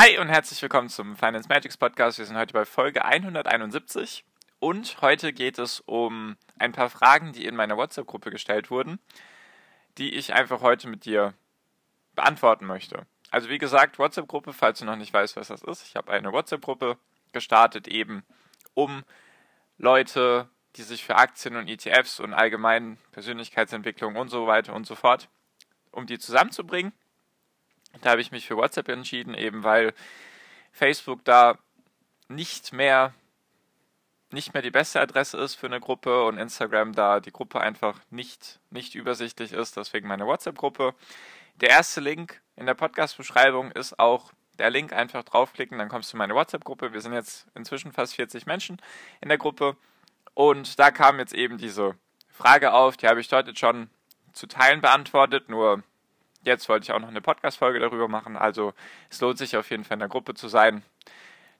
Hi und herzlich willkommen zum Finance Magics Podcast. Wir sind heute bei Folge 171 und heute geht es um ein paar Fragen, die in meiner WhatsApp-Gruppe gestellt wurden, die ich einfach heute mit dir beantworten möchte. Also wie gesagt, WhatsApp-Gruppe, falls du noch nicht weißt, was das ist. Ich habe eine WhatsApp-Gruppe gestartet, eben um Leute, die sich für Aktien und ETFs und allgemein Persönlichkeitsentwicklung und so weiter und so fort, um die zusammenzubringen da habe ich mich für WhatsApp entschieden, eben weil Facebook da nicht mehr nicht mehr die beste Adresse ist für eine Gruppe und Instagram da die Gruppe einfach nicht, nicht übersichtlich ist, deswegen meine WhatsApp-Gruppe. Der erste Link in der Podcast-Beschreibung ist auch der Link, einfach draufklicken, dann kommst du in meine WhatsApp-Gruppe. Wir sind jetzt inzwischen fast 40 Menschen in der Gruppe und da kam jetzt eben diese Frage auf, die habe ich dort jetzt schon zu Teilen beantwortet, nur Jetzt wollte ich auch noch eine Podcast-Folge darüber machen, also es lohnt sich auf jeden Fall in der Gruppe zu sein.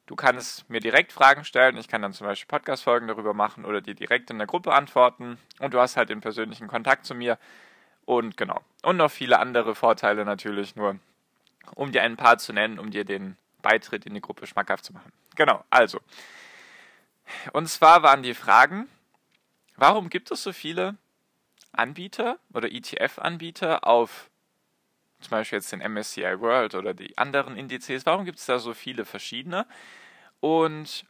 Du kannst mir direkt Fragen stellen, ich kann dann zum Beispiel Podcast-Folgen darüber machen oder dir direkt in der Gruppe antworten und du hast halt den persönlichen Kontakt zu mir und genau. Und noch viele andere Vorteile natürlich, nur um dir ein paar zu nennen, um dir den Beitritt in die Gruppe schmackhaft zu machen. Genau, also. Und zwar waren die Fragen, warum gibt es so viele Anbieter oder ETF-Anbieter auf zum Beispiel jetzt den MSCI World oder die anderen Indizes, warum gibt es da so viele verschiedene? Und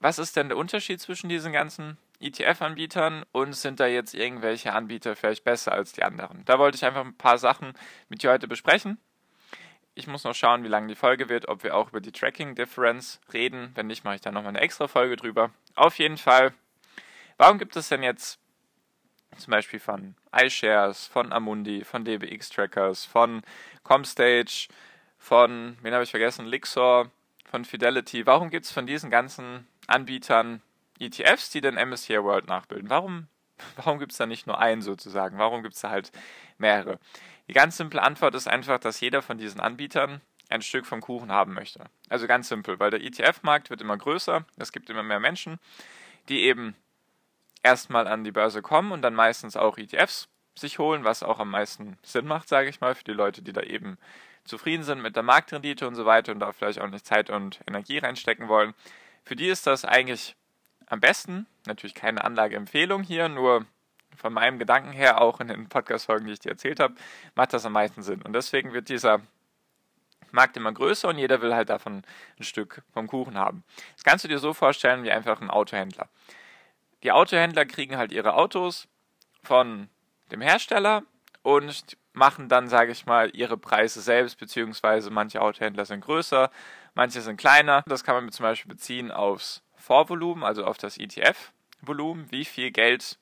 was ist denn der Unterschied zwischen diesen ganzen ETF-Anbietern und sind da jetzt irgendwelche Anbieter vielleicht besser als die anderen? Da wollte ich einfach ein paar Sachen mit dir heute besprechen. Ich muss noch schauen, wie lange die Folge wird, ob wir auch über die Tracking Difference reden. Wenn nicht, mache ich dann nochmal eine extra Folge drüber. Auf jeden Fall, warum gibt es denn jetzt zum Beispiel von iShares, von Amundi, von DBX Trackers, von Comstage, von, wen habe ich vergessen, Lixor, von Fidelity. Warum gibt es von diesen ganzen Anbietern ETFs, die den MSCI World nachbilden? Warum, warum gibt es da nicht nur einen sozusagen? Warum gibt es da halt mehrere? Die ganz simple Antwort ist einfach, dass jeder von diesen Anbietern ein Stück vom Kuchen haben möchte. Also ganz simpel, weil der ETF-Markt wird immer größer, es gibt immer mehr Menschen, die eben erstmal an die Börse kommen und dann meistens auch ETFs sich holen, was auch am meisten Sinn macht, sage ich mal, für die Leute, die da eben zufrieden sind mit der Marktrendite und so weiter und da vielleicht auch nicht Zeit und Energie reinstecken wollen. Für die ist das eigentlich am besten. Natürlich keine Anlageempfehlung hier, nur von meinem Gedanken her, auch in den Podcast-Folgen, die ich dir erzählt habe, macht das am meisten Sinn. Und deswegen wird dieser Markt immer größer und jeder will halt davon ein Stück vom Kuchen haben. Das kannst du dir so vorstellen wie einfach ein Autohändler die Autohändler kriegen halt ihre Autos von dem Hersteller und machen dann, sage ich mal, ihre Preise selbst, beziehungsweise manche Autohändler sind größer, manche sind kleiner. Das kann man zum Beispiel beziehen aufs Vorvolumen, also auf das ETF-Volumen, wie viel Geld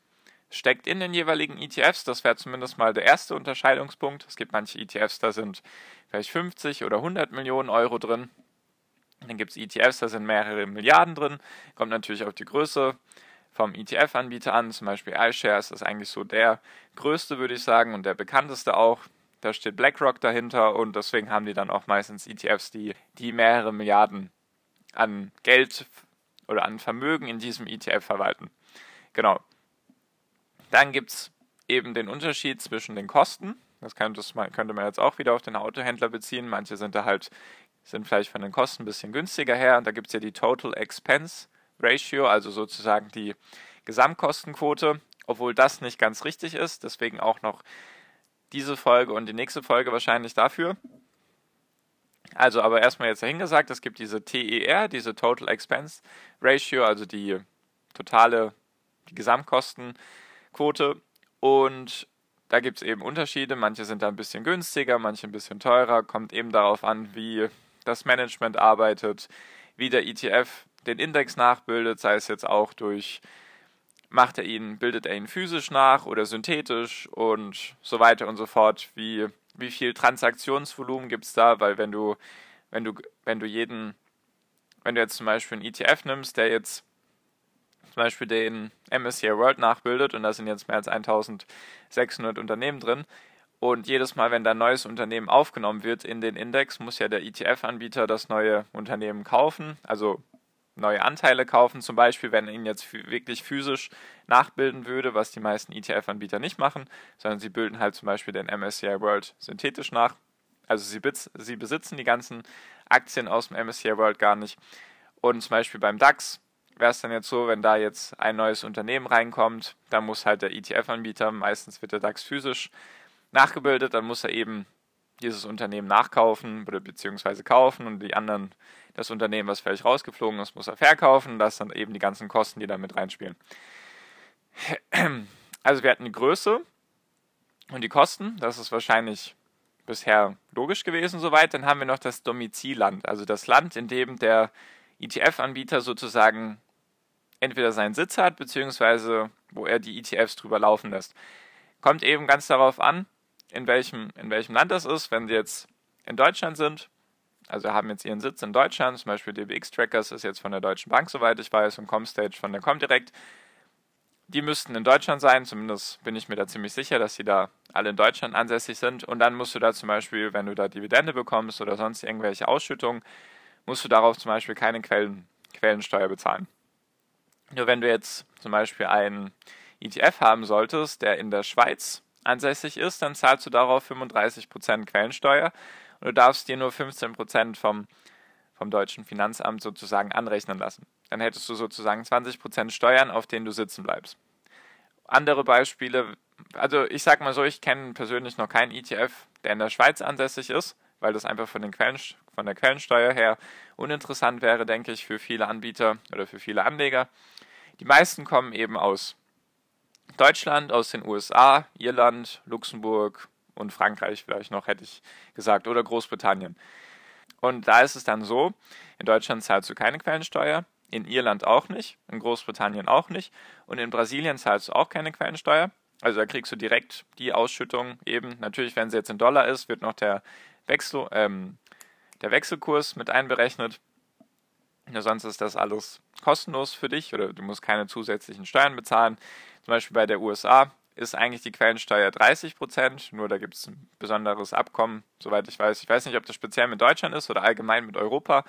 steckt in den jeweiligen ETFs. Das wäre zumindest mal der erste Unterscheidungspunkt. Es gibt manche ETFs, da sind vielleicht 50 oder 100 Millionen Euro drin. Dann gibt es ETFs, da sind mehrere Milliarden drin. Kommt natürlich auf die Größe vom ETF-Anbieter an, zum Beispiel iShares ist eigentlich so der größte, würde ich sagen, und der bekannteste auch. Da steht BlackRock dahinter und deswegen haben die dann auch meistens ETFs, die, die mehrere Milliarden an Geld oder an Vermögen in diesem ETF verwalten. Genau. Dann gibt es eben den Unterschied zwischen den Kosten. Das könnte man jetzt auch wieder auf den Autohändler beziehen. Manche sind da halt, sind vielleicht von den Kosten ein bisschen günstiger her. Und da gibt es ja die Total Expense Ratio, also sozusagen die Gesamtkostenquote, obwohl das nicht ganz richtig ist. Deswegen auch noch diese Folge und die nächste Folge wahrscheinlich dafür. Also aber erstmal jetzt dahingesagt, es gibt diese TER, diese Total Expense Ratio, also die totale die Gesamtkostenquote. Und da gibt es eben Unterschiede. Manche sind da ein bisschen günstiger, manche ein bisschen teurer. Kommt eben darauf an, wie das Management arbeitet, wie der ETF den Index nachbildet, sei es jetzt auch durch, macht er ihn, bildet er ihn physisch nach oder synthetisch und so weiter und so fort. Wie, wie viel Transaktionsvolumen gibt es da? Weil wenn du wenn du, wenn du jeden, wenn du jetzt zum Beispiel einen ETF nimmst, der jetzt zum Beispiel den MSCI World nachbildet und da sind jetzt mehr als 1600 Unternehmen drin. Und jedes Mal, wenn da ein neues Unternehmen aufgenommen wird in den Index, muss ja der ETF-Anbieter das neue Unternehmen kaufen, also neue Anteile kaufen, zum Beispiel, wenn er ihn jetzt wirklich physisch nachbilden würde, was die meisten ETF-Anbieter nicht machen, sondern sie bilden halt zum Beispiel den MSCI World synthetisch nach. Also sie, sie besitzen die ganzen Aktien aus dem MSCI World gar nicht. Und zum Beispiel beim DAX wäre es dann jetzt so, wenn da jetzt ein neues Unternehmen reinkommt, dann muss halt der ETF-Anbieter, meistens wird der DAX physisch nachgebildet, dann muss er eben dieses Unternehmen nachkaufen oder beziehungsweise kaufen und die anderen, das Unternehmen, was völlig rausgeflogen ist, muss er verkaufen. Das sind eben die ganzen Kosten, die da mit reinspielen. Also wir hatten die Größe und die Kosten, das ist wahrscheinlich bisher logisch gewesen soweit. Dann haben wir noch das Domizilland, also das Land, in dem der ETF-Anbieter sozusagen entweder seinen Sitz hat, beziehungsweise wo er die ETFs drüber laufen lässt. Kommt eben ganz darauf an, in welchem, in welchem Land das ist. Wenn sie jetzt in Deutschland sind, also haben jetzt ihren Sitz in Deutschland, zum Beispiel DBX Trackers ist jetzt von der Deutschen Bank, soweit ich weiß, und Comstage von der Comdirect. Die müssten in Deutschland sein, zumindest bin ich mir da ziemlich sicher, dass sie da alle in Deutschland ansässig sind. Und dann musst du da zum Beispiel, wenn du da Dividende bekommst oder sonst irgendwelche Ausschüttungen, musst du darauf zum Beispiel keine Quellen, Quellensteuer bezahlen. Nur wenn du jetzt zum Beispiel einen ETF haben solltest, der in der Schweiz ansässig ist, dann zahlst du darauf 35% Quellensteuer du darfst dir nur 15% vom, vom deutschen Finanzamt sozusagen anrechnen lassen. Dann hättest du sozusagen 20% Steuern, auf denen du sitzen bleibst. Andere Beispiele, also ich sag mal so, ich kenne persönlich noch keinen ETF, der in der Schweiz ansässig ist, weil das einfach von, den Quellen, von der Quellensteuer her uninteressant wäre, denke ich, für viele Anbieter oder für viele Anleger. Die meisten kommen eben aus Deutschland, aus den USA, Irland, Luxemburg und Frankreich vielleicht noch, hätte ich gesagt, oder Großbritannien. Und da ist es dann so, in Deutschland zahlst du keine Quellensteuer, in Irland auch nicht, in Großbritannien auch nicht und in Brasilien zahlst du auch keine Quellensteuer. Also da kriegst du direkt die Ausschüttung eben. Natürlich, wenn sie jetzt in Dollar ist, wird noch der, Wechsel, ähm, der Wechselkurs mit einberechnet. Ja, sonst ist das alles kostenlos für dich oder du musst keine zusätzlichen Steuern bezahlen. Zum Beispiel bei der USA ist eigentlich die Quellensteuer 30 Prozent, nur da gibt es ein besonderes Abkommen, soweit ich weiß. Ich weiß nicht, ob das speziell mit Deutschland ist oder allgemein mit Europa.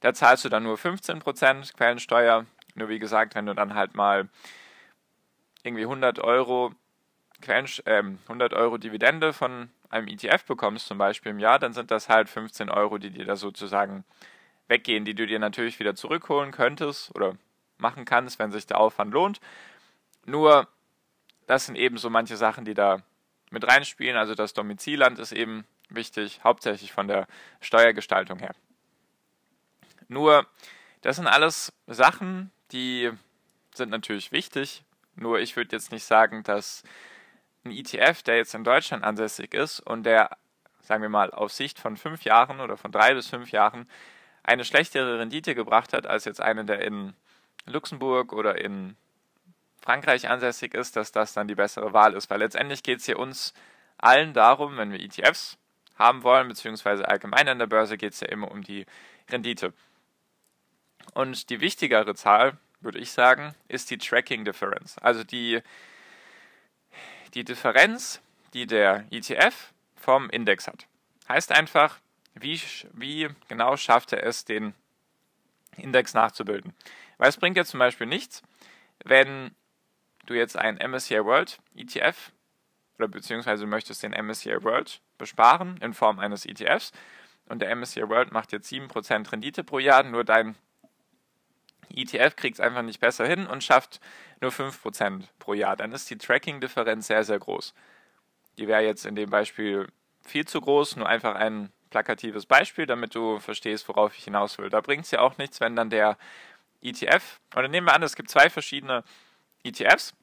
Da zahlst du dann nur 15 Prozent Quellensteuer. Nur wie gesagt, wenn du dann halt mal irgendwie 100 Euro, Quellen, äh, 100 Euro Dividende von einem ETF bekommst, zum Beispiel im Jahr, dann sind das halt 15 Euro, die dir da sozusagen weggehen, die du dir natürlich wieder zurückholen könntest oder machen kannst, wenn sich der Aufwand lohnt. Nur, das sind eben so manche Sachen, die da mit reinspielen. Also das Domizilland ist eben wichtig, hauptsächlich von der Steuergestaltung her. Nur, das sind alles Sachen, die sind natürlich wichtig. Nur ich würde jetzt nicht sagen, dass ein ETF, der jetzt in Deutschland ansässig ist und der, sagen wir mal, auf Sicht von fünf Jahren oder von drei bis fünf Jahren eine schlechtere Rendite gebracht hat als jetzt eine, der in Luxemburg oder in Frankreich ansässig ist, dass das dann die bessere Wahl ist. Weil letztendlich geht es hier uns allen darum, wenn wir ETFs haben wollen, beziehungsweise allgemein an der Börse geht es ja immer um die Rendite. Und die wichtigere Zahl, würde ich sagen, ist die Tracking Difference. Also die, die Differenz, die der ETF vom Index hat. Heißt einfach, wie, wie genau schafft er es, den Index nachzubilden. Weil es bringt ja zum Beispiel nichts, wenn du jetzt einen MSCI World ETF oder beziehungsweise möchtest den MSCI World besparen in Form eines ETFs und der MSCI World macht jetzt 7% Rendite pro Jahr, nur dein ETF kriegt es einfach nicht besser hin und schafft nur 5% pro Jahr. Dann ist die Tracking-Differenz sehr, sehr groß. Die wäre jetzt in dem Beispiel viel zu groß, nur einfach ein plakatives Beispiel, damit du verstehst, worauf ich hinaus will. Da bringt es ja auch nichts, wenn dann der ETF, oder nehmen wir an, es gibt zwei verschiedene ETFs.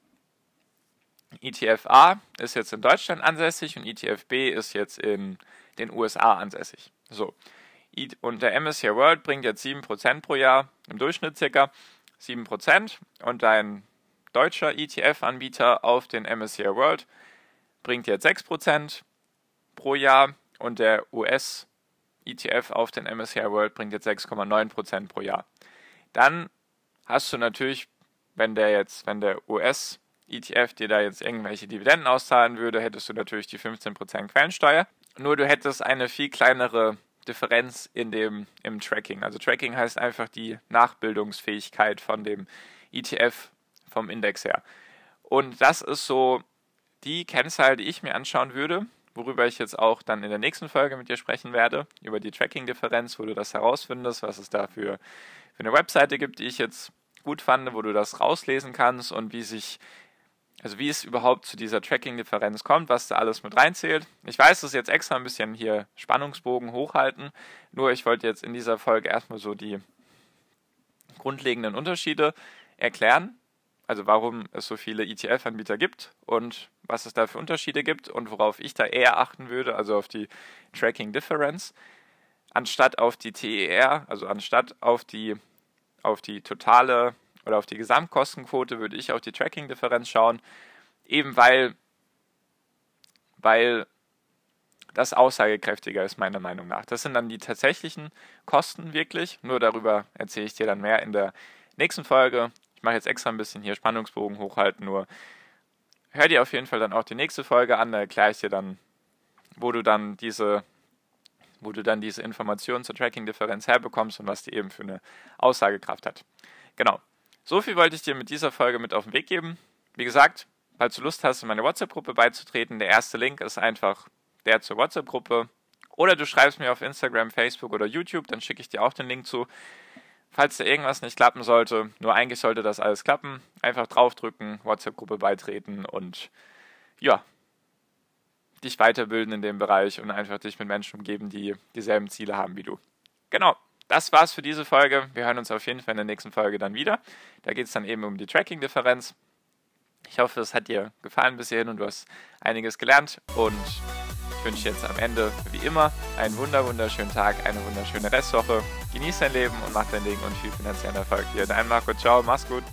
ETF A ist jetzt in Deutschland ansässig und ETF B ist jetzt in den USA ansässig. So. Und der MSCI World bringt jetzt 7% pro Jahr, im Durchschnitt circa 7%. Und dein deutscher ETF-Anbieter auf den MSCI World bringt jetzt 6% pro Jahr. Und der US ETF auf den MSCI World bringt jetzt 6,9% pro Jahr. Dann hast du natürlich, wenn der jetzt, wenn der US ETF dir da jetzt irgendwelche Dividenden auszahlen würde, hättest du natürlich die 15% Quellensteuer. Nur du hättest eine viel kleinere Differenz in dem, im Tracking. Also Tracking heißt einfach die Nachbildungsfähigkeit von dem ETF vom Index her. Und das ist so die Kennzahl, die ich mir anschauen würde, worüber ich jetzt auch dann in der nächsten Folge mit dir sprechen werde, über die Tracking-Differenz, wo du das herausfindest, was es da für, für eine Webseite gibt, die ich jetzt gut fand, wo du das rauslesen kannst und wie sich also wie es überhaupt zu dieser Tracking-Differenz kommt, was da alles mit reinzählt. Ich weiß, das ist jetzt extra ein bisschen hier Spannungsbogen hochhalten, nur ich wollte jetzt in dieser Folge erstmal so die grundlegenden Unterschiede erklären, also warum es so viele ETF-Anbieter gibt und was es da für Unterschiede gibt und worauf ich da eher achten würde, also auf die Tracking Difference, anstatt auf die TER, also anstatt auf die, auf die totale oder auf die Gesamtkostenquote würde ich auf die Tracking-Differenz schauen, eben weil, weil das aussagekräftiger ist, meiner Meinung nach. Das sind dann die tatsächlichen Kosten wirklich. Nur darüber erzähle ich dir dann mehr in der nächsten Folge. Ich mache jetzt extra ein bisschen hier Spannungsbogen hochhalten, nur hör dir auf jeden Fall dann auch die nächste Folge an, da erkläre ich dir dann, wo du dann diese wo du dann diese Informationen zur Tracking-Differenz herbekommst und was die eben für eine Aussagekraft hat. Genau. So viel wollte ich dir mit dieser Folge mit auf den Weg geben. Wie gesagt, falls du Lust hast, in meine WhatsApp-Gruppe beizutreten, der erste Link ist einfach der zur WhatsApp-Gruppe. Oder du schreibst mir auf Instagram, Facebook oder YouTube, dann schicke ich dir auch den Link zu. Falls da irgendwas nicht klappen sollte, nur eigentlich sollte das alles klappen, einfach draufdrücken, WhatsApp-Gruppe beitreten und ja, dich weiterbilden in dem Bereich und einfach dich mit Menschen umgeben, die dieselben Ziele haben wie du. Genau das war's für diese Folge. Wir hören uns auf jeden Fall in der nächsten Folge dann wieder. Da geht es dann eben um die Tracking-Differenz. Ich hoffe, es hat dir gefallen bis hierhin und du hast einiges gelernt. Und ich wünsche jetzt am Ende, wie immer, einen wunder wunderschönen Tag, eine wunderschöne Restwoche. Genieß dein Leben und mach dein Ding und viel finanziellen Erfolg dir. Dein Marco, ciao, mach's gut.